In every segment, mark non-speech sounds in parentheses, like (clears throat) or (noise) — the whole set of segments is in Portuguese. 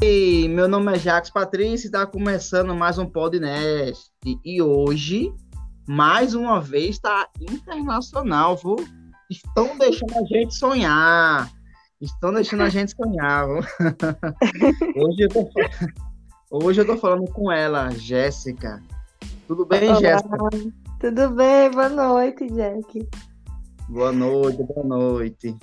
E meu nome é Jacques Patrício e está começando mais um podcast. E hoje, mais uma vez, está internacional, viu? Estão deixando a gente sonhar. Estão deixando a gente sonhar, viu? (laughs) hoje, eu tô, hoje eu tô falando com ela, Jéssica. Tudo bem, Olá. Jéssica? Tudo bem? Boa noite, Jack. Boa noite, boa noite.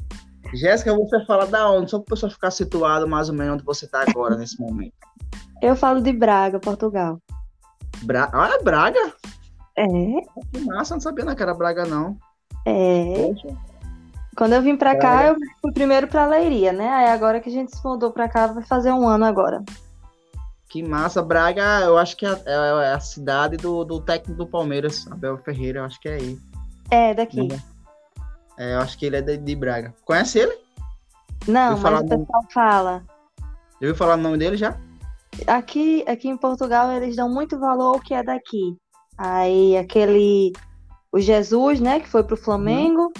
Jéssica, você fala da onde? Só para o pessoal ficar situado mais ou menos onde você está agora, nesse momento. Eu falo de Braga, Portugal. Bra... Ah, é Braga? É, Que massa, não sabia não que era Braga, não. é. Poxa. Quando eu vim pra cá, eu fui primeiro pra Leiria, né? Aí agora que a gente se mudou pra cá, vai fazer um ano agora. Que massa. Braga, eu acho que é, é- é a cidade do, do técnico do Palmeiras, Abel Ferreira, eu acho que é aí. É, daqui. Uhum. É, eu acho que ele é de, de Braga. Conhece ele? Não, Eu mas o pessoal fala. Já ouviu falar o nome dele já? Aqui, aqui em Portugal, eles dão muito valor ao que é daqui. Aí aquele. O Jesus, né, que foi pro Flamengo,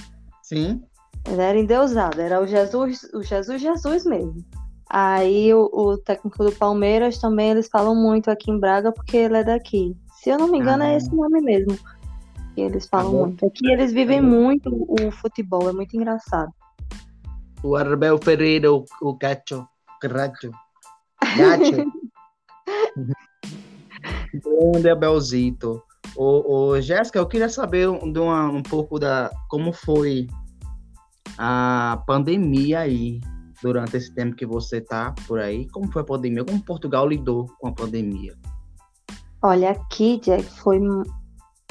Sim. ele era endeusado, era o Jesus, o Jesus, Jesus mesmo. Aí o, o técnico do Palmeiras também eles falam muito aqui em Braga porque ele é daqui. Se eu não me engano, Ah. é esse nome mesmo. Que eles falam bom. muito. Aqui eles vivem muito o futebol, é muito engraçado. O Abel Ferreira, o, o Gacho. Gacho. (laughs) Gacho. Grande Abelzito. Ô, ô, Jéssica, eu queria saber um- de uma- um pouco da como foi a pandemia aí durante esse tempo que você tá por aí. Como foi a pandemia? Como Portugal lidou com a pandemia? Olha, aqui, Jack, foi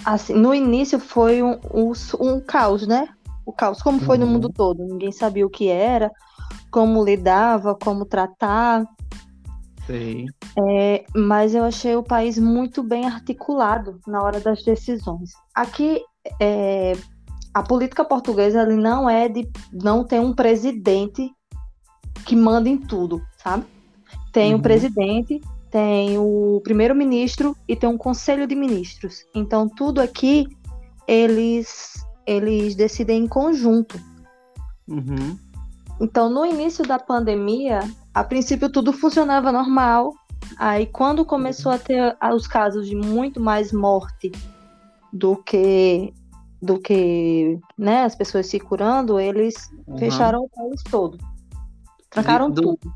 assim, no início foi um, um, um caos, né? O caos, como foi no Uhum. mundo todo. Ninguém sabia o que era, como lidava, como tratar. Sei. É, mas eu achei o país muito bem articulado na hora das decisões. Aqui, é, a política portuguesa ele não é de não tem um presidente que manda em tudo, sabe? Tem Uhum. o presidente, tem o primeiro-ministro e tem um conselho de ministros. Então tudo aqui eles eles decidem em conjunto. Uhum. Então, no início da pandemia, a princípio tudo funcionava normal. Aí, quando começou a ter ah, os casos de muito mais morte do que do que né, as pessoas se curando, eles Uhum. fecharam o país todo. Trancaram Do- tudo.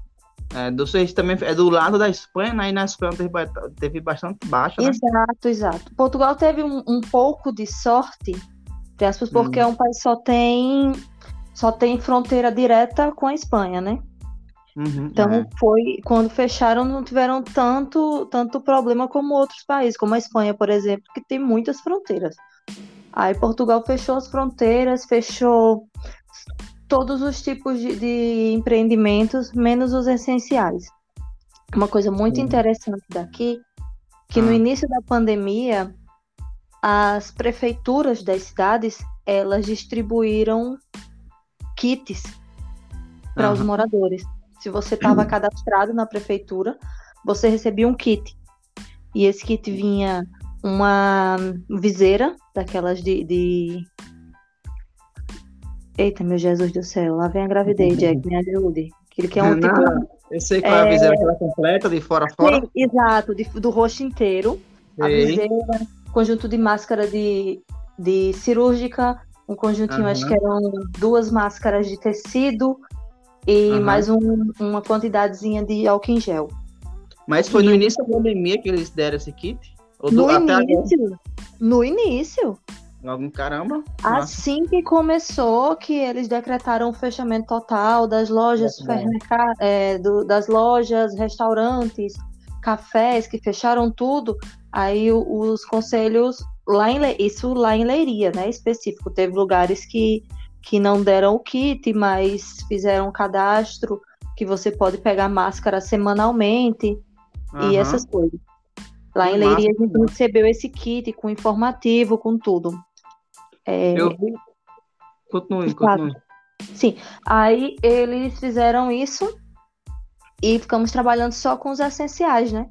É, do também é do lado da Espanha, né? E na Espanha teve, teve bastante baixa, né? Exato, exato. Portugal teve um, um pouco de sorte, aspas, porque Hum. é um país que só tem só tem fronteira direta com a Espanha, né? Uhum, Então é. foi quando fecharam não tiveram tanto tanto problema como outros países, como a Espanha, por exemplo, que tem muitas fronteiras. Aí Portugal fechou as fronteiras, fechou todos os tipos de, de empreendimentos, menos os essenciais. Uma coisa muito interessante daqui, que no Ah. início da pandemia, as prefeituras das cidades, elas distribuíram kits para os moradores. Se você estava (clears throat) cadastrado na prefeitura, você recebia um kit. E esse kit vinha uma viseira, daquelas de, de- Eita, meu Jesus do céu, lá vem a gravidez, Jack, me ajude. Aquele que é um Não, tipo. Eu sei qual é a viseira que ela completa, de fora a fora. Sim, exato, de- do rosto inteiro. A Sei. viseira, conjunto de máscara de, de cirúrgica, um conjuntinho, Aham. acho que eram duas máscaras de tecido e Aham. mais um- uma quantidadezinha de álcool em gel. Mas foi no E- início da pandemia que eles deram esse kit? Ou do, No início, no início, Algum caramba. Nossa. assim que começou, que eles decretaram o fechamento total das lojas, supermerca- é, do- das lojas, restaurantes, cafés, que fecharam tudo, aí os conselhos lá em isso lá em Leiria, né, específico, teve lugares que que não deram o kit, mas fizeram um cadastro que você pode pegar máscara semanalmente e Aham. essas coisas. Lá em Leiria a gente recebeu esse kit com informativo, com tudo. É, Eu vi. Continue, continue. Sim, aí eles fizeram isso e ficamos trabalhando só com os essenciais, né?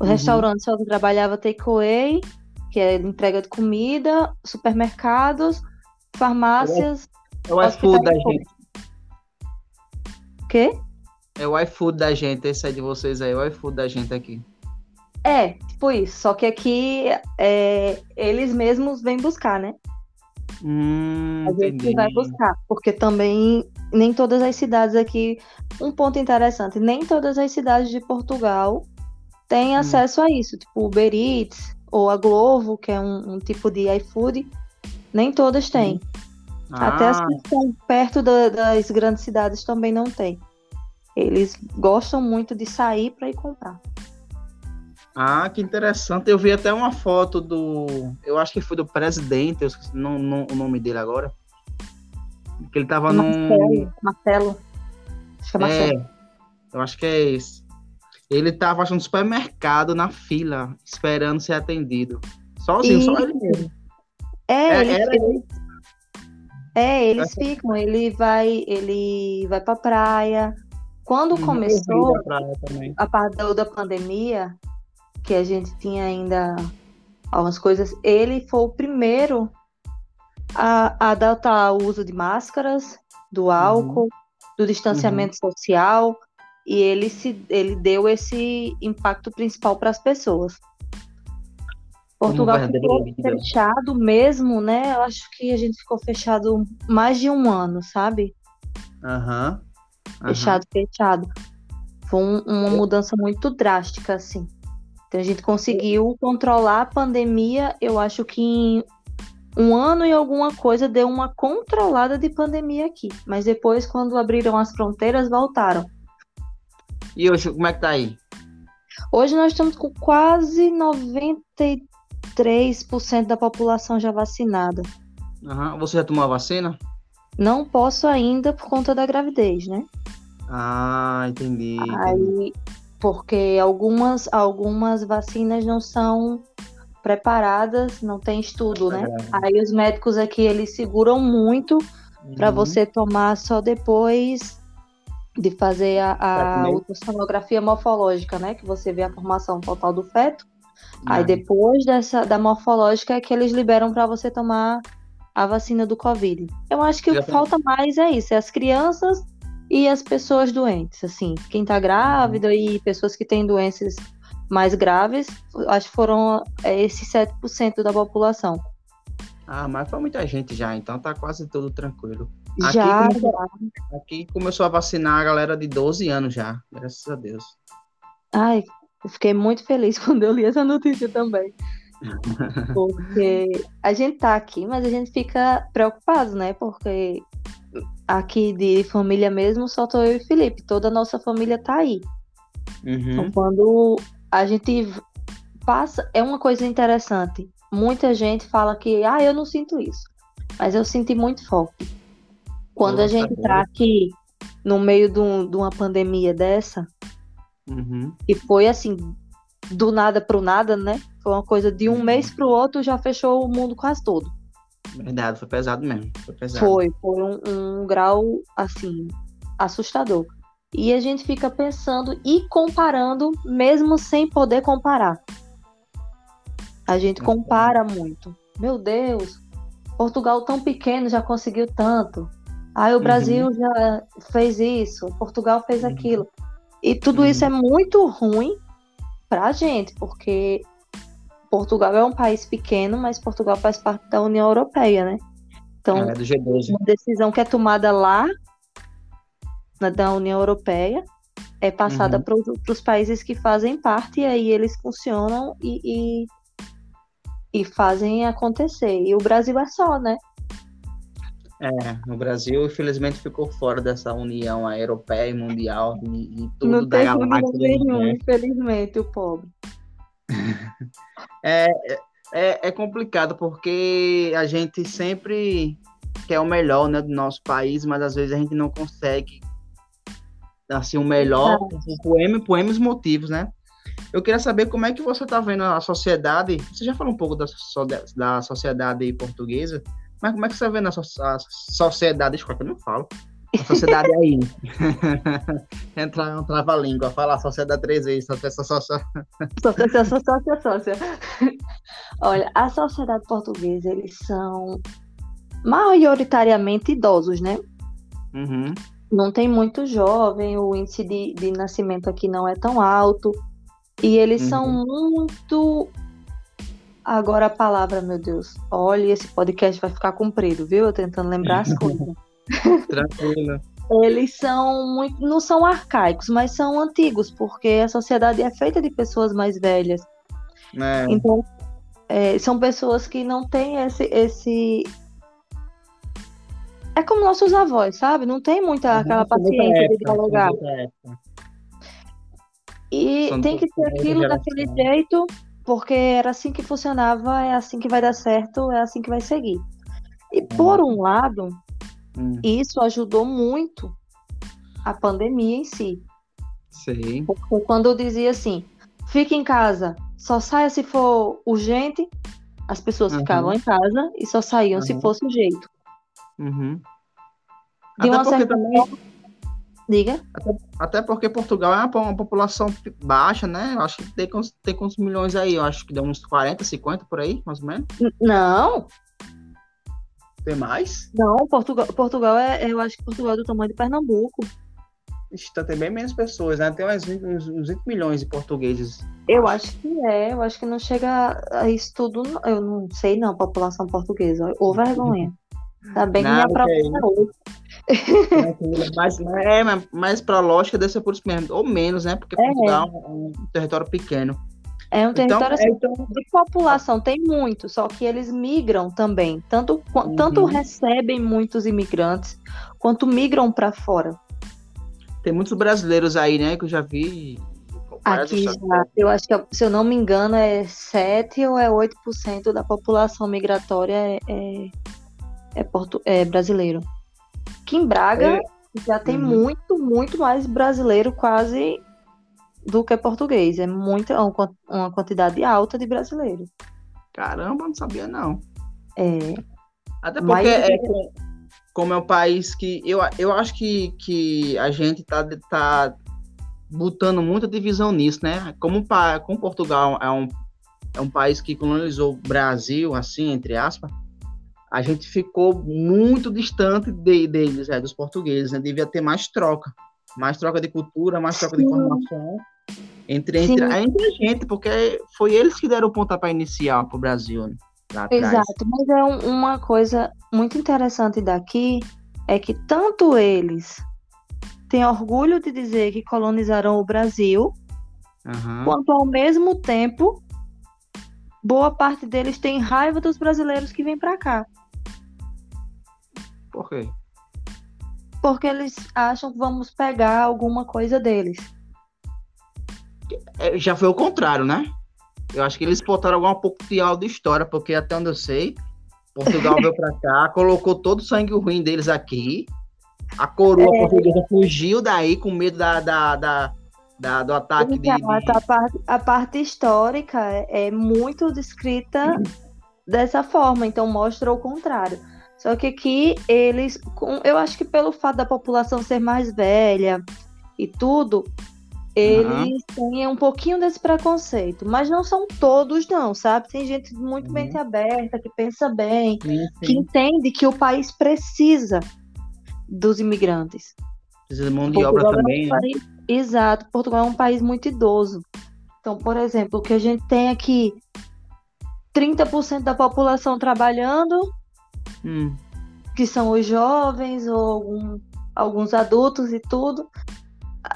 O Uhum. restaurante só trabalhava takeaway, que é entrega de comida, supermercados, farmácias. É o iFood da gente. O quê? É o iFood da gente, esse aí de vocês aí, o iFood da gente aqui. É, tipo isso. Só que aqui é, eles mesmos vêm buscar, né? Hum, A gente entendi. vai buscar. Porque também nem todas as cidades aqui. Um ponto interessante: nem todas as cidades de Portugal têm Hum. acesso a isso. Tipo, o Uber Eats ou a Glovo, que é um, um tipo de iFood. Nem todas têm. Até as Ah, que estão perto da- das grandes cidades também não tem. Eles gostam muito de sair para ir comprar. Ah, que interessante. Eu vi até uma foto do. Eu acho que foi do presidente, eu esqueci não, não- o nome dele agora. Que ele tava num. Marcelo, Marcelo. Acho que é Marcelo. É, eu acho que é esse. Ele tava acho, no supermercado, na fila, esperando ser atendido. Sozinho, só ele mesmo. É, É, ele- era- ele- é, eles ficam, ele vai, ele vai pra praia. Quando Uhum, começou da praia também. a parte da pandemia, que a gente tinha ainda algumas coisas, ele foi o primeiro a, a adotar o uso de máscaras, do álcool, do distanciamento social, e ele se ele deu esse impacto principal para as pessoas. Portugal ficou fechado mesmo, né? Eu acho que a gente ficou fechado mais de um ano, sabe? Aham. aham. Fechado, fechado. Foi um- uma mudança muito drástica, assim. Então a gente conseguiu controlar a pandemia, eu acho que em um ano e alguma coisa deu uma controlada de pandemia aqui. Mas depois, quando abriram as fronteiras, voltaram. E hoje, como é que tá aí? Hoje nós estamos com quase 93% da população já vacinada. Aham. Você já tomou a vacina? Não posso ainda por conta da gravidez, né? Ah, entendi. entendi. Aí, porque algumas, algumas vacinas não são preparadas, não tem estudo, né? Aí os médicos aqui, eles seguram muito para Uhum. você tomar só depois de fazer a, a ultrassonografia morfológica, né? Que você vê a formação total do feto. Aí depois dessa da morfológica é que eles liberam para você tomar a vacina do Covid. Eu acho que o que falta mais é isso, é as crianças e as pessoas doentes, assim, quem tá grávida e pessoas que têm doenças mais graves, acho que foram é, esses 7% da população. Ah, mas foi muita gente já, então tá quase tudo tranquilo. Aqui Já, começou- já. Aqui começou a vacinar a galera de 12 anos já, graças a Deus. Ai, eu fiquei muito feliz (laughs) quando eu li essa notícia também. (laughs) Porque a gente tá aqui, mas a gente fica preocupado, né? Porque aqui de família mesmo só tô eu e Felipe. Toda a nossa família tá aí. Então, Uhum. quando a gente passa, é uma coisa interessante. Muita gente fala que, ah, eu não sinto isso. Mas eu senti muito forte. Quando a Nossa, gente tá agora. aqui no meio de, um- de uma pandemia dessa, Uhum. e foi assim, do nada pro nada, né? Foi uma coisa de um Uhum. mês pro outro já fechou o mundo quase todo. Verdade, foi pesado mesmo. Foi pesado. Foi, foi um, um grau assim assustador. E a gente fica pensando e comparando, mesmo sem poder comparar. A gente Uhum. compara muito. Meu Deus, Portugal tão pequeno já conseguiu tanto. Aí o Uhum. Brasil já fez isso, Portugal fez Uhum. aquilo. E tudo isso é muito ruim pra gente, porque Portugal é um país pequeno, mas Portugal faz parte da União Europeia, né? Então, É, do G12. uma decisão que é tomada lá na da União Europeia é passada Uhum. para os países que fazem parte e aí eles funcionam e, e, e fazem acontecer. E o Brasil é só, né? É, o Brasil, infelizmente, ficou fora dessa união europeia e mundial e, e tudo Não da tem galáxia. do nenhuma, universo. infelizmente, o pobre. É, é, é complicado porque a gente sempre quer o melhor né, do nosso país, mas às vezes a gente não consegue assim, o melhor por M, por M motivos, né? Eu queria saber como é que você está vendo a sociedade. Você já falou um pouco da, da sociedade portuguesa, mas como é que você está vendo a, so- a sociedade? Desculpa, eu não falo. A sociedade aí. (laughs) Entrar um trava-língua, falar a sociedade três vezes. Sócia, sócia, sócia. Sócia, sócia. Olha, a sociedade portuguesa, eles são majoritariamente idosos, né? Uhum. não tem muito jovem, o índice de, de nascimento aqui não é tão alto. E eles uhum. são muito. Agora a palavra, meu Deus. Olha, esse podcast vai ficar comprido, viu? Eu tentando lembrar as (laughs) coisas. Tranquilo. eles são muito. não são arcaicos, mas são antigos, porque a sociedade é feita de pessoas mais velhas. É. Então, é, são pessoas que não têm esse, esse. É como nossos avós, sabe? Não tem muita aquela paciência época, de dialogar. E são tem que ser aquilo daquele jeito, porque era assim que funcionava, é assim que vai dar certo, é assim que vai seguir. E por um lado, Hum. Isso ajudou muito a pandemia em si. Sim. Porque quando eu dizia assim, fique em casa, só saia se for urgente, as pessoas uhum. ficavam em casa e só saíam uhum. se fosse o jeito. Uhum. De até uma certa também... forma... Diga. Até, até, porque Portugal é uma, uma, população baixa, né? Eu acho que tem, tem quantos milhões aí? Eu acho que deu uns 40, 50 por aí, mais ou menos. Não, tem mais? Não, Portugal, Portugal é, eu acho que Portugal é do tamanho de Pernambuco. Está tem bem menos pessoas, né? Tem uns 20, uns 20 milhões de portugueses. Eu acho que é, eu acho que não chega a isso tudo, eu não sei não, população portuguesa. Ou vergonha. Tá bem que minha própria hoje. (laughs) mas, é, mas para lógica deve ser por isso mesmo. Ou menos, né? Porque é. Portugal é um território pequeno. É um território então, assim, então... de população, tem muito, só que eles migram também. Tanto, uhum. tanto recebem muitos imigrantes, quanto migram para fora. Tem muitos brasileiros aí, né, que eu já vi. Aqui já, eu acho que, se eu não me engano, é 7 ou é 8% da população migratória é, é, é, porto, é brasileiro. Aqui em Braga é. já tem uhum. muito, muito mais brasileiro, quase do que português. É muita, uma quantidade alta de brasileiros. Caramba, não sabia não. É. Até porque é, como é um país que eu, eu acho que, que a gente tá, tá botando muita divisão nisso, né? Como, como Portugal é um, é um país que colonizou o Brasil, assim, entre aspas, a gente ficou muito distante de, deles, é, dos portugueses, né? Devia ter mais troca. Mais troca de cultura, mais troca Sim. de informação. Entre, entre, entre a gente, porque foi eles que deram o pontapé inicial para o Brasil. Né, Exato, mas é um, uma coisa muito interessante daqui é que tanto eles têm orgulho de dizer que colonizaram o Brasil, uhum. quanto ao mesmo tempo boa parte deles tem raiva dos brasileiros que vêm para cá. Por quê? Porque eles acham que vamos pegar alguma coisa deles. É, já foi o contrário, né? Eu acho que eles botaram alguma pouco de aula de história, porque até onde eu sei, Portugal (laughs) veio para cá, colocou todo o sangue ruim deles aqui. A coroa é... portuguesa fugiu daí com medo da, da, da, da do ataque de... A, parte, a parte histórica é muito descrita (clears throat) dessa forma, então mostra o contrário. Só que aqui eles, eu acho que pelo fato da população ser mais velha e tudo, eles uhum. têm um pouquinho desse preconceito, mas não são todos, não, sabe? Tem gente muito uhum. mente aberta, que pensa bem, sim, sim. que entende que o país precisa dos imigrantes. Precisa de mão de obra também. É um né? país... Exato, Portugal é um país muito idoso. Então, por exemplo, o que a gente tem aqui, 30% da população trabalhando, hum. que são os jovens ou algum, alguns adultos e tudo,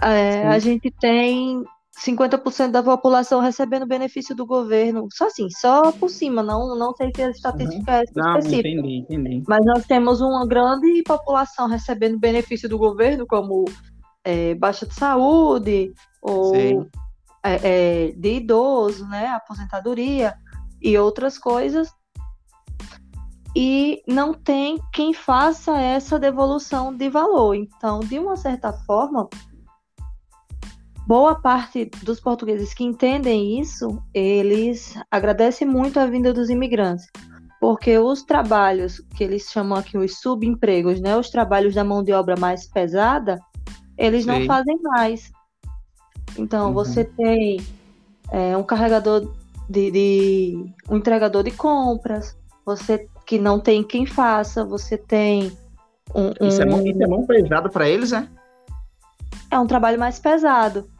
é, a gente tem 50% da população recebendo benefício do governo. Só assim, só por cima, não, não sei se a estatística uhum. é não, específica. Entendi, entendi. Mas nós temos uma grande população recebendo benefício do governo, como é, baixa de saúde, ou é, é, de idoso, né? Aposentadoria e outras coisas. E não tem quem faça essa devolução de valor. Então, de uma certa forma, boa parte dos portugueses que entendem isso, eles agradecem muito a vinda dos imigrantes, porque os trabalhos que eles chamam aqui os subempregos, né, os trabalhos da mão de obra mais pesada, eles Sim. não fazem mais. Então uhum. você tem é, um carregador de, de, um entregador de compras, você que não tem quem faça, você tem Um, Isso, é mão, um- isso é mão pesada pra eles, é? é um trabalho mais pesado.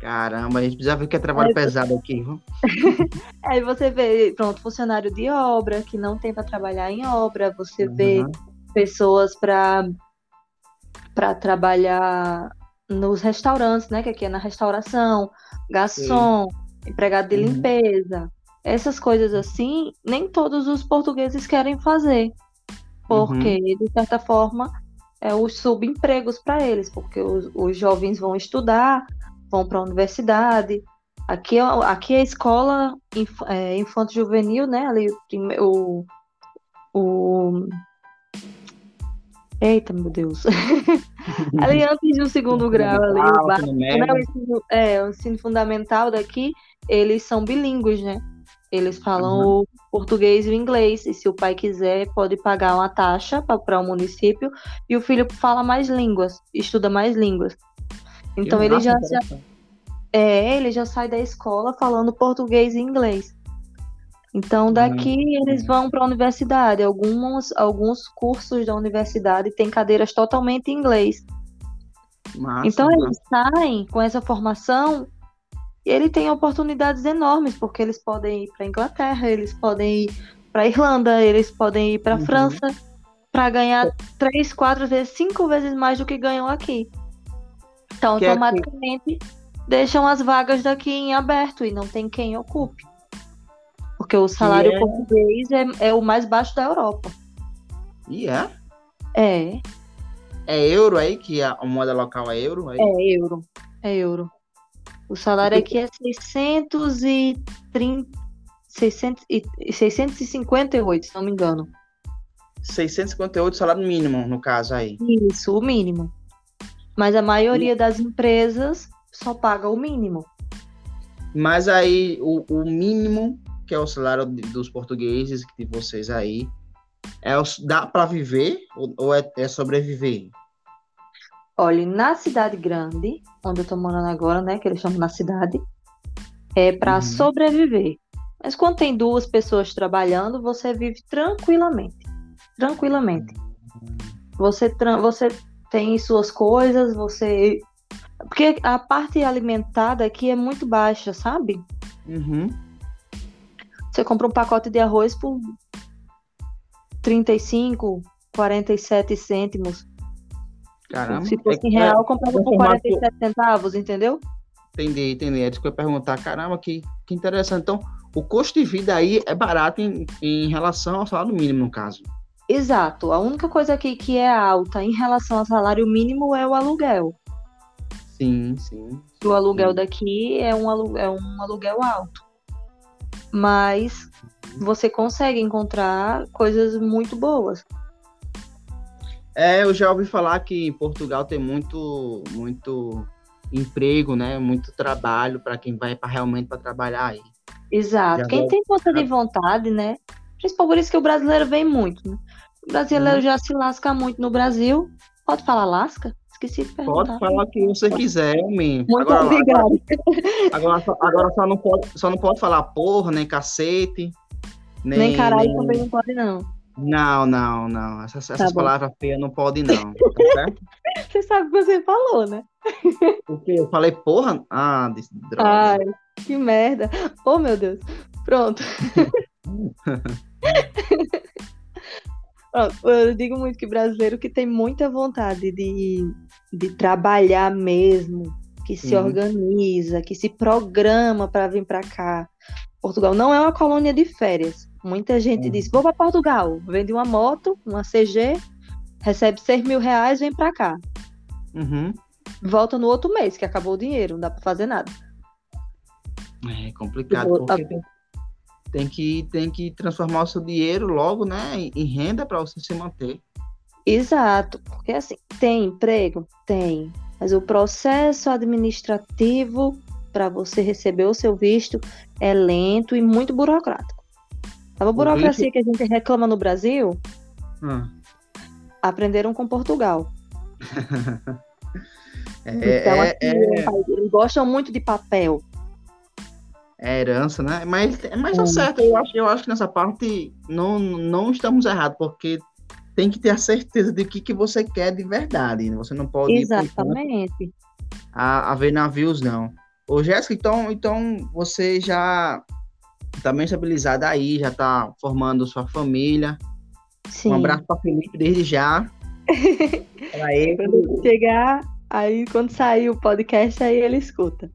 Caramba, a gente precisa ver que é trabalho É, pesado aqui, viu? (laughs) Aí você vê, pronto, funcionário de obra que não tem para trabalhar em obra, você vê Uhum. pessoas para para trabalhar nos restaurantes, né? Que aqui é na restauração, garçom, empregado de Uhum. limpeza. Essas coisas assim, nem todos os portugueses querem fazer. Porque, Uhum. de certa forma, é os subempregos para eles, porque os, os jovens vão estudar, vão para a universidade. Aqui, é- aqui é a escola inf, é, infanto-juvenil, né? Ali o, o. Eita, meu Deus. (laughs) ali antes do segundo grau, ali, o né, o ensino, é, o ensino fundamental daqui, eles são bilíngues, né? Eles falam Uhum. o português e o inglês, e se o pai quiser, pode pagar uma taxa para o município, e o filho fala mais línguas, estuda mais línguas. Então ele já, já, é, ele já sai da escola falando português e inglês. Então daqui Hum. eles vão para a universidade. Alguns, alguns cursos da universidade têm cadeiras totalmente em inglês. Massa, Então massa. eles saem com essa formação e ele tem oportunidades enormes, porque eles podem ir para Inglaterra, eles podem ir para Irlanda, eles podem ir para Uhum. França para ganhar três, quatro vezes, cinco vezes mais do que ganham aqui. Então Que aqui- automaticamente deixam as vagas daqui em aberto e não tem quem ocupe. Porque o salário é- português é, é o mais baixo da Europa. E é? É, É euro aí, que a moeda local é euro? Aí? É euro. É euro. O salário aqui é 630, 600 e- 658, se não me engano. 658 salário mínimo, no caso aí. Isso, o mínimo. Mas a maioria das empresas só paga o mínimo. Mas aí, o, o mínimo, que é o salário dos portugueses, de vocês aí, é dá para viver ou, ou é, é sobreviver? Olha, na cidade grande, onde eu tô morando agora, né, que eles chamam na cidade, é para Uhum. sobreviver. Mas quando tem duas pessoas trabalhando, você vive tranquilamente. Tranquilamente. Você, tran- você tem suas coisas, você. Porque a parte alimentada aqui é muito baixa, sabe? Uhum. Você compra um pacote de arroz por 35, 47 cêntimos. Caramba. Se fosse É- em real, eu comprava é por formato- 47 centavos, entendeu? Entendi, entendi. É isso que eu ia perguntar. Caramba, que, que interessante. Então, o custo de vida aí é barato em, em relação ao salário mínimo, no caso. Exato. A única coisa aqui que é alta em relação ao salário mínimo é o aluguel. Sim, sim. O aluguel Sim. daqui é um, é um aluguel alto. Mas você consegue encontrar coisas muito boas. É, eu já ouvi falar que em Portugal tem muito, muito emprego, né? Muito trabalho para quem vai pra, realmente para trabalhar aí. Exato. Já Quem vou- tem força de vontade, né? Principalmente por isso que o brasileiro vem muito, né? O brasileiro Uhum. já se lasca muito no Brasil. Pode falar lasca? Esqueci de perguntar. Pode falar o que você quiser, homem. Muito agora, obrigada. agora, agora, só, agora só não pode, só não pode falar porra, nem cacete, nem, Nem caralho nem- também não pode, não. Não, não, não. Essas, essas bom. palavras feias não pode não. Tá? (laughs) Você sabe o que você falou, né? Porque eu falei porra? Ah, droga. Ai, que merda. Oh, meu Deus. Pronto. (laughs) Pronto, Eu digo muito que brasileiro que tem muita vontade de, de trabalhar mesmo, que se Uhum. organiza, que se programa para vir para cá. Portugal não é uma colônia de férias. Muita gente Uhum. diz: vou para Portugal, vende uma moto, uma CG, recebe 6 mil reais, vem para cá. Uhum. Volta no outro mês, que acabou o dinheiro, não dá para fazer nada. É complicado, Eu vou- porque tem, tem que, tem que transformar o seu dinheiro logo, né, em, em renda para você se manter. Exato, porque assim, tem emprego? Tem, mas o processo administrativo para você receber o seu visto é lento e muito burocrático. A burocracia que a gente reclama no Brasil, Ah, aprenderam com Portugal. (laughs) É, então, é, assim, é- eles gostam muito de papel. é herança, né? Mas, mas tá certo, eu acho, eu acho que nessa parte não, não estamos errados, porque tem que ter a certeza de que que você quer de verdade. né? Você não pode ir Exatamente. a, a ver navios, não. Ô, Jéssica, então, então você já tá bem estabilizada aí, já tá formando sua família. Sim. Um abraço para Felipe desde já. (laughs) Pra ele, Quando chegar, aí quando sair o podcast, aí ele escuta.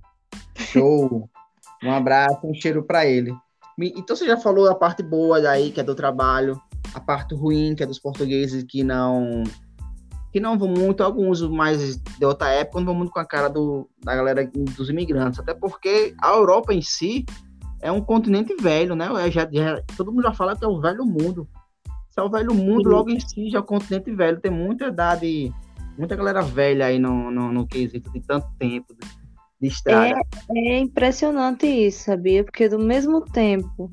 show. (laughs) Um abraço, um cheiro para ele. Então você já falou a parte boa daí, que é do trabalho, a parte ruim, que é dos portugueses que não que não vão muito, alguns mais de outra época, não vão muito com a cara do, da galera dos imigrantes, até porque a Europa em si é um continente velho, né? É, já- já- todo mundo já fala que é o velho mundo. Se é o velho mundo, logo em si já é um continente velho, tem muita idade, muita galera velha aí no, no, no quesito de tanto tempo de, de estrada. É impressionante isso, sabia? Porque do mesmo tempo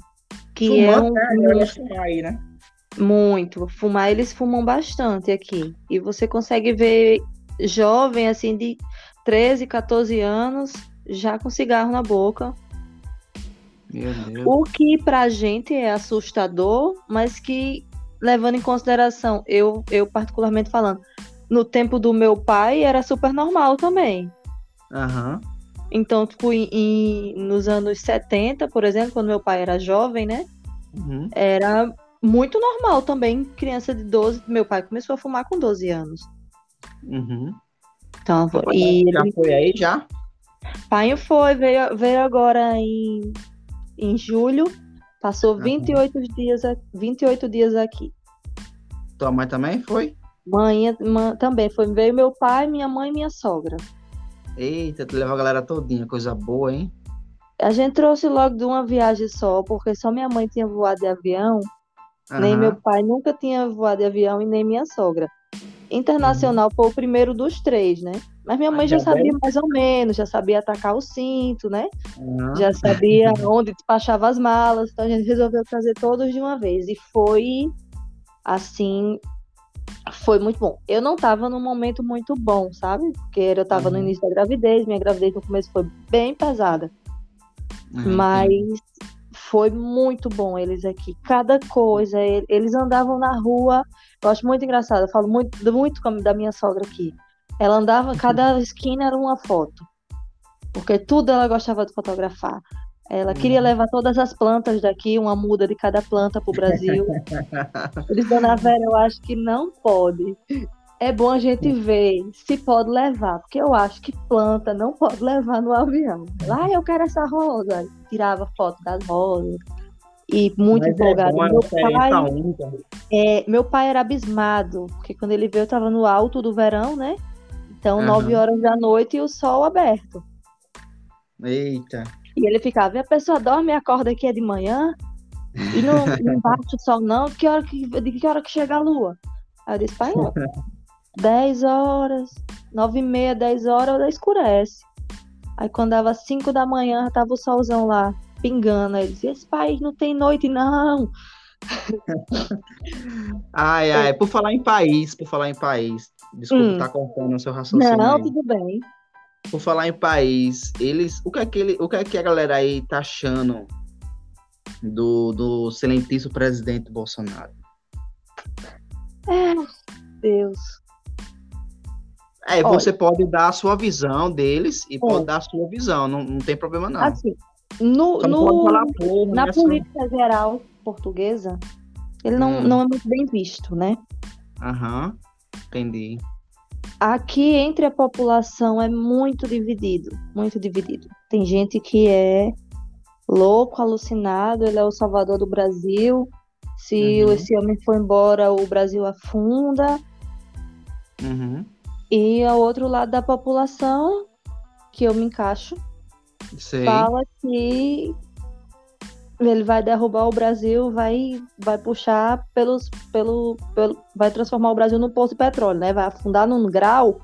que é Fumando, um, né? Aí, né? Muito, fumar, eles fumam bastante aqui. E você consegue ver jovem, assim, de 13, 14 anos, já com cigarro na boca. Meu Deus. O que pra gente é assustador, mas que, levando em consideração, eu, eu particularmente falando, no tempo do meu pai era super normal também. Aham. Então, tipo, em, em- nos anos 70, por exemplo, quando meu pai era jovem, né? Uhum. Era muito normal também, criança de 12. Meu pai começou a fumar com 12 anos. Uhum. Então, e já ele, foi aí já? pai foi, veio, veio agora em, em julho, passou Aham. 28 dias, a- 28 dias aqui. Tua mãe também foi? Mãe, mãe também foi, veio meu pai, minha mãe e minha sogra. Eita, tu leva a galera todinha, coisa boa, hein? A gente trouxe logo de uma viagem só, porque só minha mãe tinha voado de avião, nem meu pai nunca tinha voado de avião e nem minha sogra. Internacional foi o primeiro dos três, né? Mas minha mãe Ah, já sabia mais ou menos, já sabia atacar o cinto, né? Aham. Já sabia onde despachava as malas, então a gente resolveu trazer todos de uma vez. E foi assim, foi muito bom. Eu não tava num momento muito bom, sabe? Porque eu tava no Uhum. início da gravidez, minha gravidez no começo foi bem pesada. É, Mas foi muito bom eles aqui. Cada coisa, eles andavam na rua. Eu acho muito engraçado. Eu falo muito, muito da minha sogra aqui. Ela andava, cada esquina era uma foto. Porque tudo ela gostava de fotografar. Ela queria Uhum. levar todas as plantas daqui, uma muda de cada planta para o Brasil. (laughs) Disse, Dona Vera, eu acho que não pode. É bom a gente ver se pode levar, porque eu acho que planta não pode levar no avião. Lá eu quero essa rosa. Tirava foto das rosas. E muito Mas é empolgado. é meu, pai, única. é, meu pai era abismado, porque quando ele veio, eu tava no alto do verão, né? Então, nove horas da noite e o sol aberto. Eita. E ele ficava, e a pessoa dorme e acorda aqui é de manhã, e não, (laughs) não bate o sol, não. Que hora que, de que hora que chega a lua? Aí eu disse, pai, não. (laughs) 10 horas, 9 e meia, 10 horas, ela escurece. Aí quando dava 5 da manhã, tava o solzão lá, pingando. Aí dizia, esse país não tem noite, não. (laughs) Ai, É. ai, por falar em país, por falar em país. Desculpa, Hum. tá cortando o seu raciocínio Não, aí. tudo bem. Por falar em país, eles, o que é que ele, o que é que a galera aí tá achando do, do excelentíssimo presidente Bolsonaro? Deus. É, Olha. você pode dar a sua visão deles e pode dar a sua visão, não, não tem problema não. Assim, no, no, falar na né, política geral portuguesa, ele não, Hum. não é muito bem visto, né? Aham, entendi. Aqui entre a população é muito dividido, muito dividido. Tem gente que é louco, alucinado, ele é o salvador do Brasil. Se Uhum. esse homem for embora, o Brasil afunda. Uhum, E ao outro lado da população, que eu me encaixo, sei. fala que ele vai derrubar o Brasil, vai, vai puxar pelos, pelo, pelo, vai transformar o Brasil num poço de petróleo, né? Vai afundar num grau,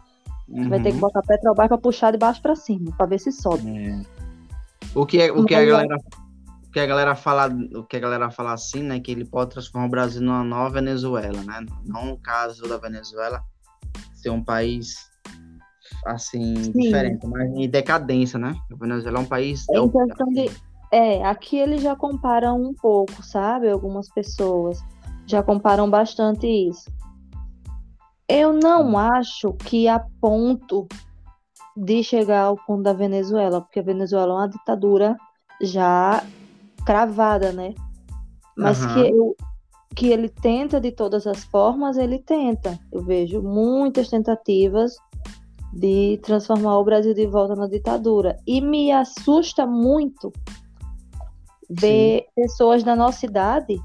vai ter que Uhum. botar Petrobras para puxar de baixo para cima, para ver se sobe. É. O que é, o que a Mas, galera o que a galera fala, o que a galera fala assim, né, que ele pode transformar o Brasil numa nova Venezuela, né? Não no caso da Venezuela ser um país assim diferente, mas em decadência, né? A Venezuela é um país é Em questão de, é, aqui eles já comparam um pouco, sabe? Algumas pessoas já comparam bastante isso. Eu não acho que a ponto de chegar ao ponto da Venezuela, porque a Venezuela é uma ditadura já cravada, né? Mas uhum. que, eu, que ele tenta de todas as formas, ele tenta. Eu vejo muitas tentativas de transformar o Brasil de volta na ditadura. E me assusta muito ver Sim. pessoas da nossa idade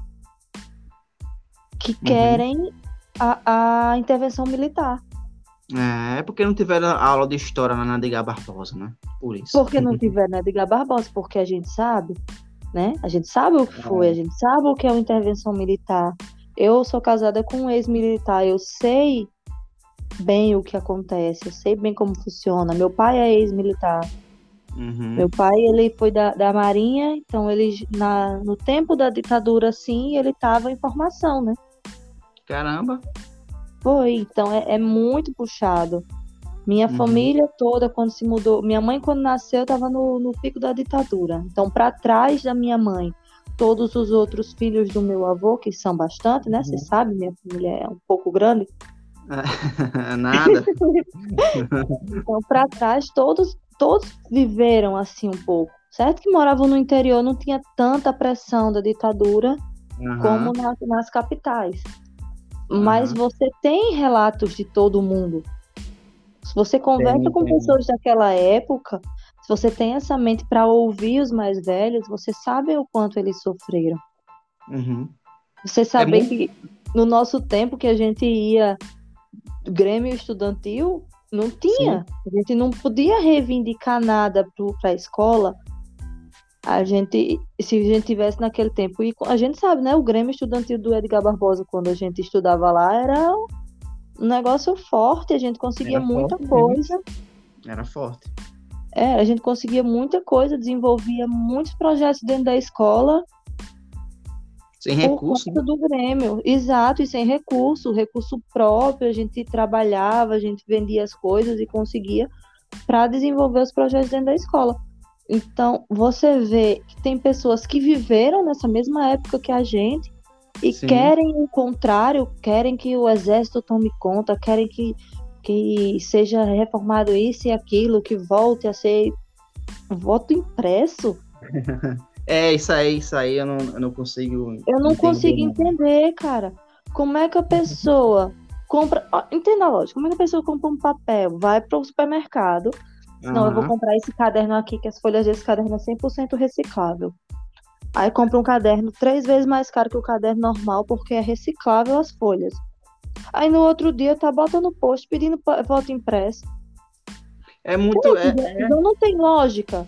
que uhum. querem a, a intervenção militar. É, porque não tiveram aula de história na Edgar Barbosa, né? Por isso. Porque não (laughs) tiveram na Edgar Barbosa, porque a gente sabe, né? A gente sabe o que foi, é. a gente sabe o que é uma intervenção militar. Eu sou casada com um ex-militar, eu sei bem o que acontece, eu sei bem como funciona. Meu pai é ex-militar. Uhum. Meu pai, ele foi da, da Marinha, então ele, na, no tempo da ditadura, sim, ele estava em formação, né? Caramba! Foi, então é, é muito puxado. Minha uhum. família toda, quando se mudou, minha mãe, quando nasceu, estava no, no pico da ditadura. Então, para trás da minha mãe, todos os outros filhos do meu avô, que são bastante, né? Você uhum. sabe, minha família é um pouco grande. (laughs) Nada. (laughs) então, para trás, todos, todos viveram assim um pouco. Certo que moravam no interior, não tinha tanta pressão da ditadura uhum. como nas, nas capitais. Mas uhum. você tem relatos de todo mundo. Se você conversa tem, com tem. pessoas daquela época, se você tem essa mente para ouvir os mais velhos, você sabe o quanto eles sofreram. Uhum. Você sabe é muito... que no nosso tempo que a gente ia Grêmio estudantil, não tinha. Sim. A gente não podia reivindicar nada para a escola a gente, se a gente tivesse naquele tempo, e a gente sabe, né? O Grêmio Estudantil do Edgar Barbosa, quando a gente estudava lá, era um negócio forte, a gente conseguia era muita coisa. Era forte. É, a gente conseguia muita coisa, desenvolvia muitos projetos dentro da escola. Sem recurso. Né? do Grêmio, exato, e sem recurso, recurso próprio, a gente trabalhava, a gente vendia as coisas e conseguia para desenvolver os projetos dentro da escola. Então, você vê que tem pessoas que viveram nessa mesma época que a gente e Sim. querem o contrário, querem que o exército tome conta, querem que, que seja reformado isso e aquilo, que volte a ser voto impresso. (laughs) é, isso aí, isso aí eu não, eu não consigo. Eu não entender, consigo entender, cara. Como é que a (laughs) pessoa compra. Entenda a lógica, como é que a pessoa compra um papel, vai para o supermercado não, uhum. eu vou comprar esse caderno aqui, que as folhas desse caderno é 100% reciclável. Aí compra um caderno três vezes mais caro que o caderno normal, porque é reciclável as folhas. Aí no outro dia tá botando post pedindo voto impresso. É muito. É, é... Então não tem lógica.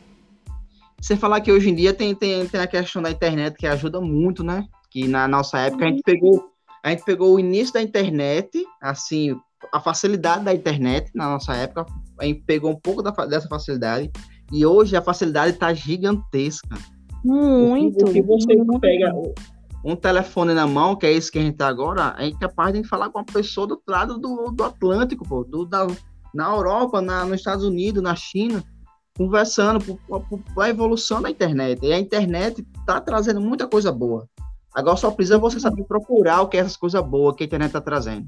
Você falar que hoje em dia tem, tem, tem a questão da internet que ajuda muito, né? Que na nossa época a gente pegou a gente pegou o início da internet, assim, a facilidade da internet na nossa época a gente pegou um pouco da, dessa facilidade e hoje a facilidade está gigantesca. Muito. Porque você muito. pega um telefone na mão, que é isso que a gente tá agora, é capaz de falar com uma pessoa do outro lado do, do Atlântico, pô, do, da, na Europa, na, nos Estados Unidos, na China, conversando por, por, por a evolução da internet. E a internet está trazendo muita coisa boa. Agora só precisa você saber procurar o que é essas coisas boas que a internet está trazendo.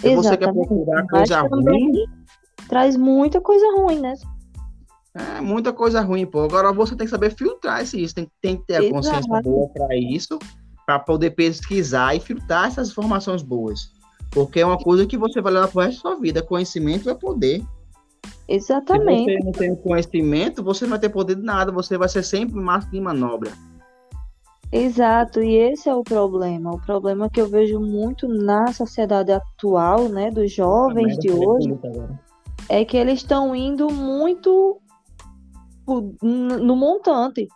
Se você quer procurar coisa ruim, traz muita coisa ruim, né? É, muita coisa ruim, pô. Agora você tem que saber filtrar isso. Tem, tem que ter a consciência Exato. boa para isso, para poder pesquisar e filtrar essas informações boas. Porque é uma coisa que você vai levar pro resto da sua vida. Conhecimento é poder. Exatamente. Se você não tem conhecimento, você não vai ter poder de nada. Você vai ser sempre massa de manobra. Exato, e esse é o problema. O problema que eu vejo muito na sociedade atual, né, dos jovens de hoje, é que eles estão indo muito no montante.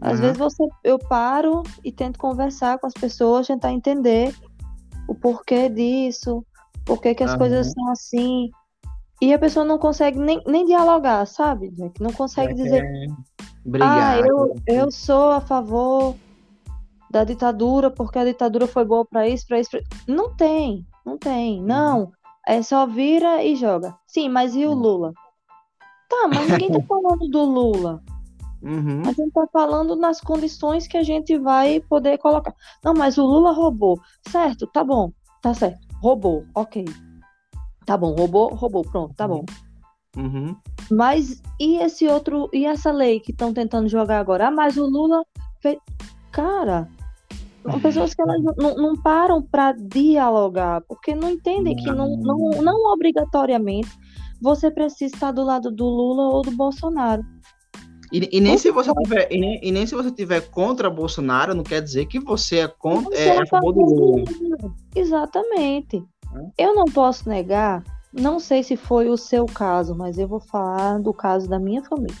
Às uhum. vezes você, eu paro e tento conversar com as pessoas, tentar entender o porquê disso, por que as uhum. coisas são assim. E a pessoa não consegue nem, nem dialogar, sabe? Não consegue é dizer. É... Ah, eu, eu sou a favor da ditadura porque a ditadura foi boa para isso, para isso. Pra... Não tem, não tem. Não. É só vira e joga. Sim, mas e o hum. Lula? Tá, mas ninguém tá (laughs) falando do Lula. Uhum. A gente tá falando nas condições que a gente vai poder colocar. Não, mas o Lula roubou. Certo, tá bom, tá certo. roubou, ok. Tá bom, roubou, roubou, pronto, tá bom. Uhum. Mas e esse outro, e essa lei que estão tentando jogar agora? Ah, mas o Lula fez. Cara, são pessoas que elas não, não param para dialogar, porque não entendem que não, não, não obrigatoriamente você precisa estar do lado do Lula ou do Bolsonaro. E, e nem se você tiver, e nem, e nem, se você tiver contra Bolsonaro, não quer dizer que você é contra você é, a favor do Lula. Exatamente. É. Eu não posso negar, não sei se foi o seu caso, mas eu vou falar do caso da minha família.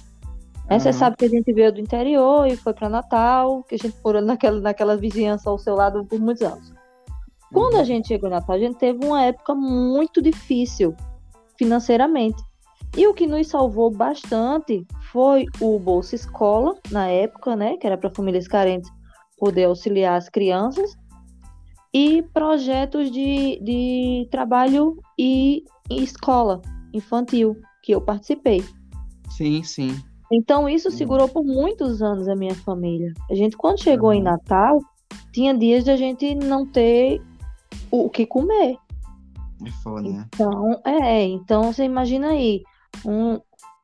Uhum. Você sabe que a gente veio do interior e foi para Natal, que a gente morou naquela, naquela vizinhança ao seu lado por muitos anos. Quando a uhum. gente chegou em Natal, a gente teve uma época muito difícil financeiramente. E o que nos salvou bastante foi o Bolsa Escola, na época, né, que era para famílias carentes poder auxiliar as crianças, e projetos de, de trabalho e, e escola infantil, que eu participei. Sim, sim. Então isso segurou por muitos anos a minha família. A gente, quando chegou uhum. em Natal, tinha dias de a gente não ter o que comer. É foda, né? Então, é, então você imagina aí, um,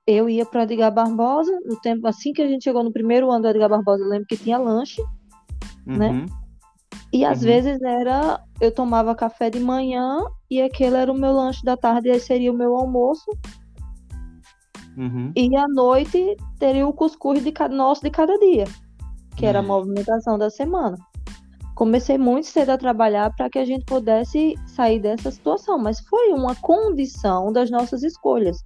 eu ia para Edgar Barbosa, no tempo assim que a gente chegou no primeiro ano do Edgar Barbosa, eu lembro que tinha lanche, né? uhum. né? E às uhum. vezes era, eu tomava café de manhã e aquele era o meu lanche da tarde, e aí seria o meu almoço. Uhum. E à noite teria o cuscuz de, nosso de cada dia, que era a uhum. movimentação da semana comecei muito cedo a trabalhar para que a gente pudesse sair dessa situação, mas foi uma condição das nossas escolhas.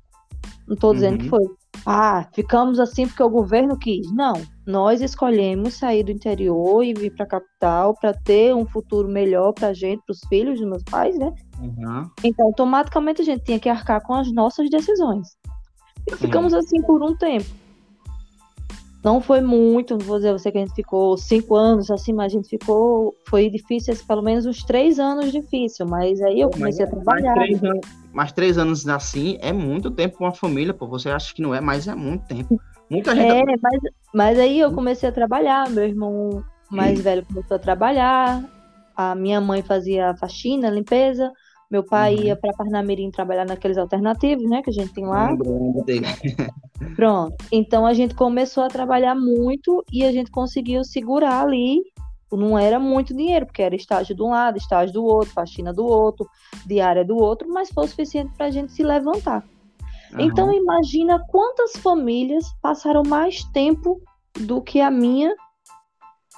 Não estou dizendo uhum. que foi, ah, ficamos assim porque o governo quis. Não, nós escolhemos sair do interior e vir para a capital para ter um futuro melhor para a gente, para os filhos dos meus pais, né? Uhum. Então, automaticamente a gente tinha que arcar com as nossas decisões. E ficamos uhum. assim por um tempo. Não foi muito, não vou dizer você que a gente ficou cinco anos assim, mas a gente ficou. Foi difícil, pelo menos uns três anos difícil, mas aí eu comecei mas, a trabalhar. Mas três, anos, três anos assim é muito tempo com uma família, pô. Você acha que não é, mas é muito tempo. Muita gente. É, mas, mas aí eu comecei a trabalhar, meu irmão mais velho começou a trabalhar, a minha mãe fazia faxina, limpeza, meu pai uhum. ia para Parnamirim trabalhar naqueles alternativos, né, que a gente tem lá. (laughs) Pronto. Então a gente começou a trabalhar muito e a gente conseguiu segurar ali. Não era muito dinheiro, porque era estágio de um lado, estágio do outro, faxina do outro, diária do outro, mas foi o suficiente para a gente se levantar. Uhum. Então imagina quantas famílias passaram mais tempo do que a minha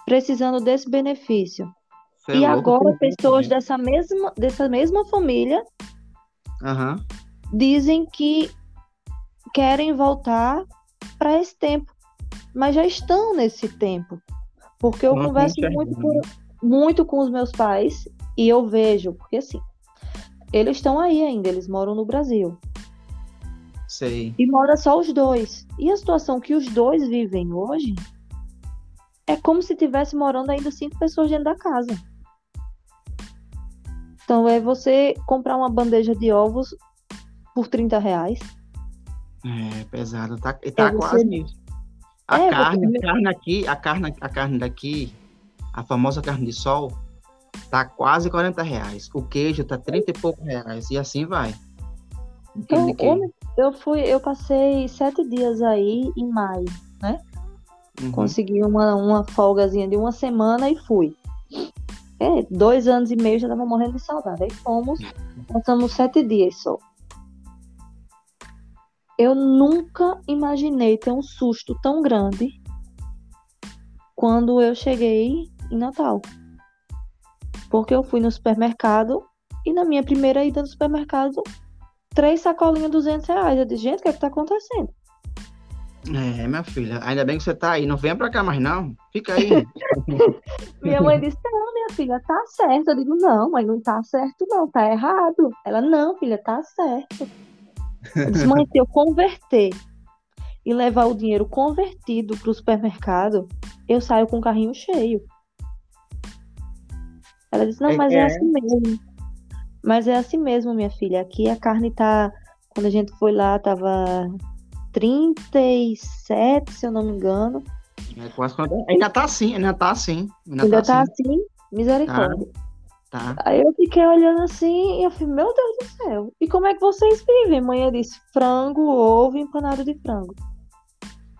precisando desse benefício. Você e é agora pessoas dessa mesma, dessa mesma família uhum. dizem que querem voltar para esse tempo, mas já estão nesse tempo. Porque eu Não converso muito, por, muito com os meus pais e eu vejo, porque assim, eles estão aí ainda, eles moram no Brasil. Sei. E mora só os dois. E a situação que os dois vivem hoje é como se tivesse morando ainda cinco pessoas dentro da casa. Então é você comprar uma bandeja de ovos por 30 reais. É, pesado. Tá, tá é quase você... A é, carne, porque... a carne aqui, a carne, a carne daqui, a famosa carne de sol, tá quase 40 reais. O queijo tá 30 e poucos reais. E assim vai. Então, eu fui, eu passei sete dias aí em maio, né? Uhum. Consegui uma, uma folgazinha de uma semana e fui. É, dois anos e meio já tava morrendo de saudade. Aí fomos, passamos sete dias só. Eu nunca imaginei ter um susto tão grande quando eu cheguei em Natal. Porque eu fui no supermercado e na minha primeira ida no supermercado, três sacolinhas de 200 reais. Eu disse, gente, o que é que tá acontecendo? É, minha filha, ainda bem que você tá aí. Não venha pra cá mais, não. Fica aí. (laughs) minha mãe disse: Não, minha filha, tá certo. Eu digo: Não, mãe, não tá certo, não, tá errado. Ela: Não, filha, tá certo. Eu disse: Mãe, se eu converter e levar o dinheiro convertido pro supermercado, eu saio com o carrinho cheio. Ela disse: Não, é mas é, é assim mesmo. Mas é assim mesmo, minha filha. Aqui a carne tá. Quando a gente foi lá, tava 37, se eu não me engano. É quase. Ainda tá assim, ainda tá assim. Ainda, ainda tá, tá assim. assim. Misericórdia. Tá. Aí eu fiquei olhando assim e eu falei, meu Deus do céu. E como é que vocês vivem? Manhã disse frango, ovo e empanado de frango.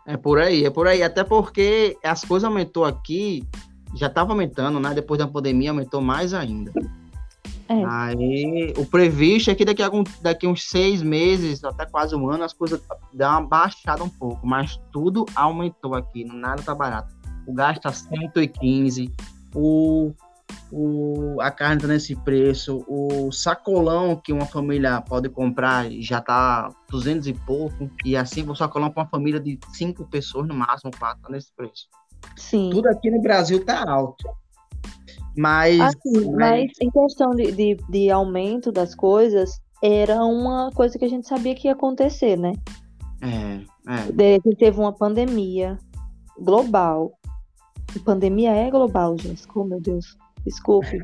É por aí, é por aí. Até porque as coisas aumentou aqui, já estava aumentando, né? Depois da pandemia aumentou mais ainda. É. Aí o previsto é que daqui a, algum, daqui a uns seis meses, até quase um ano, as coisas dão uma baixada um pouco, mas tudo aumentou aqui, nada tá barato. O gás tá 115, o, o, a carne tá nesse preço, o sacolão que uma família pode comprar já tá 200 e pouco, e assim o sacolão para uma família de cinco pessoas no máximo, quatro, tá nesse preço. Sim. Tudo aqui no Brasil tá alto. Mas, Assim, mas mas em questão de, de, de aumento das coisas, era uma coisa que a gente sabia que ia acontecer, né? é, é, De- A gente teve uma pandemia global. E pandemia é global, gente. Oh, meu Deus. Desculpe.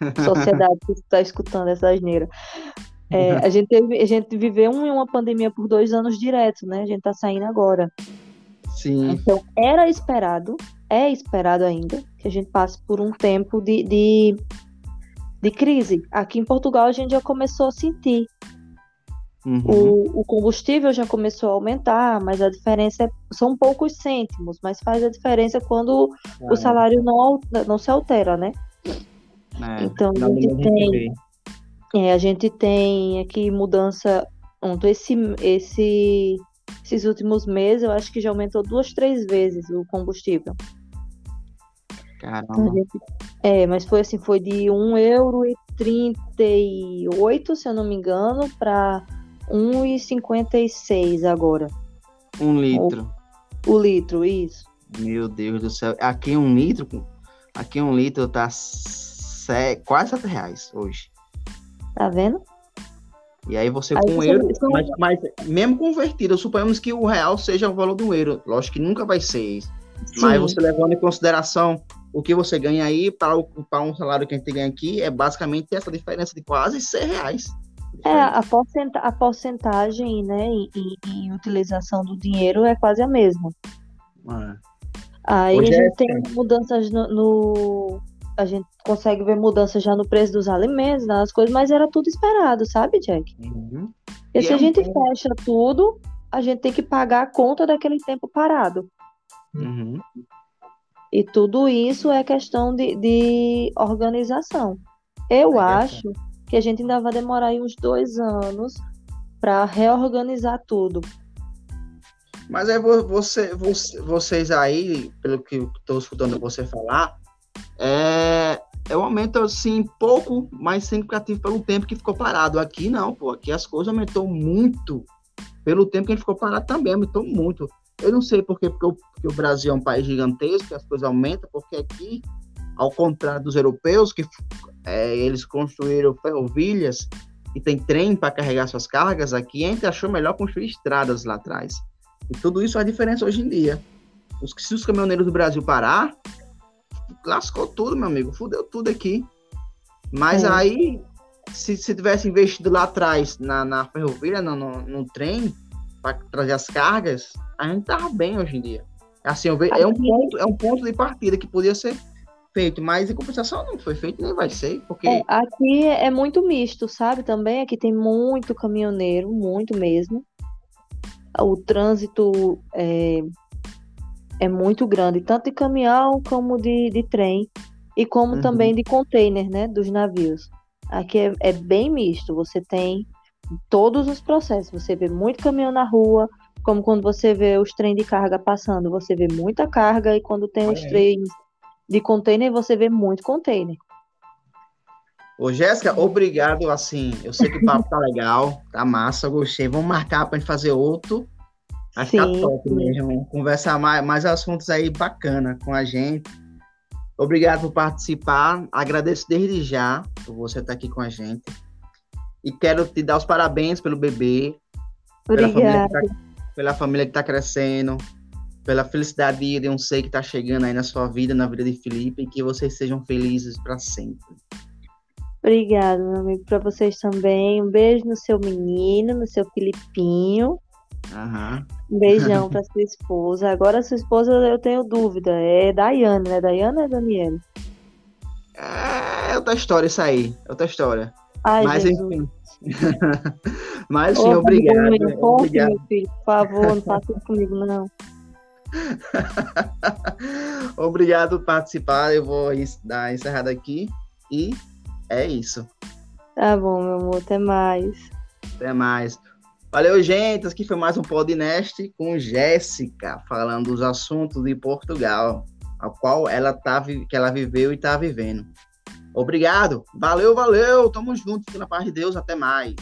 (laughs) Sociedade que está escutando essa asneira. É, a, gente teve, a gente viveu um- uma pandemia por dois anos direto, né? A gente tá saindo agora. sim, Então, era esperado, é esperado ainda, que a gente passe por um tempo de, de, de crise. Aqui em Portugal, a gente já começou a sentir. uhum, O, o combustível já começou a aumentar, mas a diferença é- são poucos cêntimos, mas faz a diferença quando o salário não, não se altera, né? é, então, não a gente tem-. É, a gente tem aqui mudança. Pronto, esse, esse, esses últimos meses, eu acho que já aumentou duas, três vezes o combustível. Caramba, é, mas foi assim, foi de 1,38€, se eu não me engano, para 1,56 agora. um litro. O litro, isso. Meu Deus do céu. Aqui um litro, aqui um litro tá se- quase 7 reais hoje. Tá vendo? E aí você Aí com você- euro, mas, mas mesmo convertido, suponhamos que o real seja o valor do euro. Lógico que nunca vai ser isso. Mas você levando em consideração o que você ganha aí para um salário que a gente ganha aqui, é basicamente essa diferença de quase 100 reais. É, a, porcenta- a porcentagem, né, em, utilização do dinheiro é quase a mesma. É. Aí a gente Jéssica. tem mudanças no, no- A gente consegue ver mudanças já no preço dos alimentos, nas coisas, mas era tudo esperado, sabe, Jack? Uhum. Porque E se é a um gente ponto- fecha tudo, a gente tem que pagar a conta daquele tempo parado. Uhum. E tudo isso é questão de, de organização. Eu É acho que a gente ainda vai demorar aí uns dois anos para reorganizar tudo. Mas vo- você, você- vocês aí, pelo que estou escutando você falar, é, é um aumento assim, pouco mais significativo pelo tempo que ficou parado. Aqui não, pô. Aqui as coisas aumentou muito pelo tempo que a gente ficou parado também, aumentou muito. Eu não sei por quê, porque o, porque o Brasil é um país gigantesco, as coisas aumentam, porque aqui, ao contrário dos europeus, que é, eles construíram ferrovias e tem trem para carregar suas cargas, aqui a gente achou melhor construir estradas lá atrás. E tudo isso faz diferença hoje em dia. Os, se os caminhoneiros do Brasil parar, lascou tudo, meu amigo. Fudeu tudo aqui. Mas É. aí, se, se tivesse investido lá atrás na, na ferrovia, no, no, no trem, para trazer as cargas, a gente tava bem hoje em dia. Assim, eu vejo, é, um Aqui- ponto, é um ponto de partida que podia ser feito, mas em compensação não foi feito nem vai ser, porque É, aqui é muito misto, sabe? Também aqui tem muito caminhoneiro, muito mesmo. O trânsito é, é muito grande, tanto de caminhão como de, de trem, e como Uhum. também de container, né? Dos navios. Aqui é, é bem misto, você tem todos os processos. Você vê muito caminhão na rua, como quando você vê os trens de carga passando, você vê muita carga, e quando tem os Olha aí. trens de container, você vê muito container. Ô, Jéssica, obrigado, assim, eu sei que o papo tá legal, tá massa, eu gostei, vamos marcar pra gente fazer outro, vai ficar Sim, top mesmo, conversar mais, mais assuntos aí bacana com a gente. Obrigado por participar, agradeço desde já por você estar aqui com a gente, e quero te dar os parabéns pelo bebê, pela família, Obrigada. que tá, pela família que tá crescendo, pela felicidade de um ser que tá chegando aí na sua vida, na vida de Felipe, e que vocês sejam felizes para sempre. Obrigada, meu amigo, para vocês também. Um beijo no seu menino, no seu Filipinho. Aham. Um beijão (laughs) para sua esposa. Agora, sua esposa, eu tenho dúvida. É Daiane, né? Daiane ou é Daniela? É outra história isso aí, é outra história. Ai, Mas Jesus. enfim. (laughs) Mas sim, obrigado. Conte, obrigado. meu filho, por favor, não faça isso comigo, não. (laughs) obrigado por participar. Eu vou dar encerrada aqui. E é isso. Tá bom, meu amor, até mais. Até mais. Valeu, gente. Aqui foi mais um podcast com Jéssica, falando dos assuntos de Portugal, a qual ela tá, que ela viveu e está vivendo. Obrigado. Valeu, valeu. Tamo junto. Fica na paz de Deus. Até mais.